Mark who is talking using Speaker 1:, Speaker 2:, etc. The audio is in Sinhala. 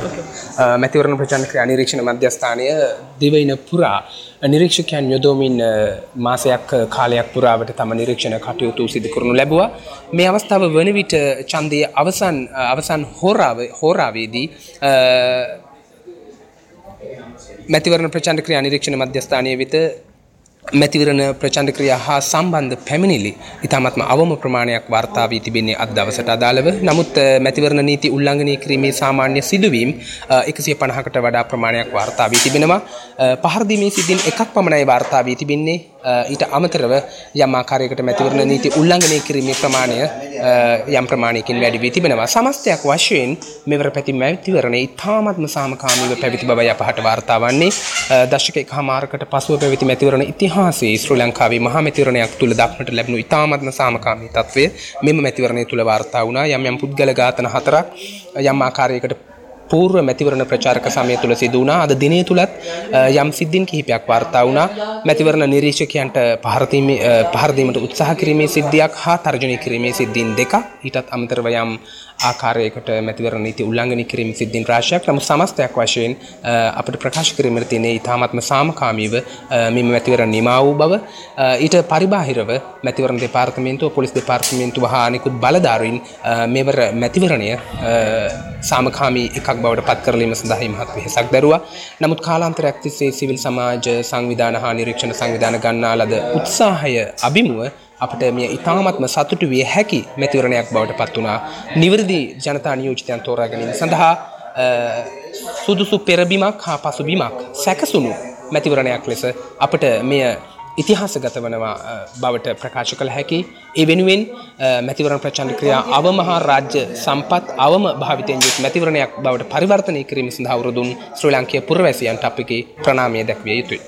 Speaker 1: Uh, මැතිවරණ ප්‍රචාරණ ක්‍රියා නිරීක්ෂණ මධ්‍යස්ථානය දිවයින පුරා uh, නිරීක්ෂකයන් යොදවමින් uh, මාසයක් කාලයක් පුරාවට තම නිරීක්ෂණ කටයුතු සිදු කරනු ලැබුවා. මේ අවස්ථාව වන විට ඡන්දයේ අවසන් අවසන් හෝරාව හෝරාවේදී මැතිවරණ ප්‍රචාරණ ක්‍රියා නිරීක්ෂණ මධ්‍යස්ථානයේ වෙත මැතිවරණ ප්‍රචණ්ඩ ක්‍රියා හා සම්බන්ධ පැමිණිලි ඉතාමත්ම අවම ප්‍රමාණයක් වාර්තා වී තිබෙන්නේ අද දවසට අදාළව. නමුත් මැතිවරණ නීති උල්ලංඝනය කිරීමේ සාමාන්‍ය සිදුවීම් 150කට වඩා ප්‍රමාණයක් වාර්තා වී තිබෙනවා. පහර දීමේ සිද්ධීන් එකක් පමණයි වාර්තා වී තිබෙන්නේ. ඊට අමතරව යම් ආකාරයකට මැතිවරණ නීති උල්ලංඝනය කිරීමේ ප්‍රමාණය යම් ප්‍රමාණයකින් වැඩි වී තිබෙනවා. සමස්තයක් වශයෙන් මෙවර පැති මැතිවරණය ඉතාමත්ම සාමකාමීව පැවති බවයි අපහට වාර්තා වන්නේ. දශක එකහමාරකට පසුව පැවති මැතිවරණ ඉතිහාසයේ ශ්‍රී ලංකාවේ මහා මැතිවරණයක් තුළ දක්නට ලැබුණු ඉතාමත්ම සාමකාමී තත්ත්වය මෙම මැතිවරණය තුළ වාර්තා වුණා. යම් යම් පුද්ගල ඝාතන හතරක් යම් ආකාරයකට පූර්ව මැතිවරණ ප්‍රචාරක සමය තුළ සිදු වුණා. අද දිනය තුලත් යම් සිද්ධීන් කිහිපයක් වාර්තා වුණා. මැතිවරණ නිරීක්ෂකයන්ට පහර පහර දීමට උත්සාහ කිරීමේ සිද්ධියක් හා තර්ජනය කිරීමේ සිද්ධීන් දෙකක්. ඊටත් අමතරව යම් ආකාරයකට මැතිවරණ නීති උල්ලංඝනය කිරීමේ සිද්ධීන් රාශියක්. නමුත් සමස්තයක් වශයෙන් අපිට ප්‍රකාශ කිරීමට තියෙන ඊ타ත්ම සාමකාමීව මෙම මැතිවරණ නිමා වූ බව ඊට පරිබාහිරව මැතිවරණ දෙපාර්තමේන්තුව පොලිස් දෙපාර්තමේන්තුව හා අනෙකුත් බලධාරීන් මෙවර මැතිවරණය සාමකාමී එකක් බවට පත් කරලීම සඳහා මහත් වෙහෙසක් දැරුවා. නමුත් කාලාන්තරයක් තිස්සේ සිවිල් සමාජ සංවිධාන හා නිරීක්ෂණ සංවිධාන ගන්නා ලද උත්සාහය අභිමුව අපට මේ ඉතාමත්ම සතුටු විය හැකි මැතිවරණයක් බවට පත් වුණා. නිවැරදි ජනතා නියෝජිතයන් තෝරා ගැනීම සඳහා සුදුසු පෙරබිමක් හා පසුබිමක් සැකසුණු මැතිවරණයක් ලෙස අපට මෙය ඉතිහාසගත වනවා බවට ප්‍රකාශ කළ හැකි ඒ වෙනුවෙන් මැතිවරණ ප්‍රචණ්ඩ ක්‍රියා අවම හා රාජ්‍ය සම්පත් අවම භාවිතයෙන් යුත් මැතිවරණයක් බවට පරිවර්තනය කිරීම සඳහා වරුදුන් ශ්‍රී ලාංකීය පුරවැසියන්ට අපගේ ප්‍රණාමය දැක්විය යුතුයි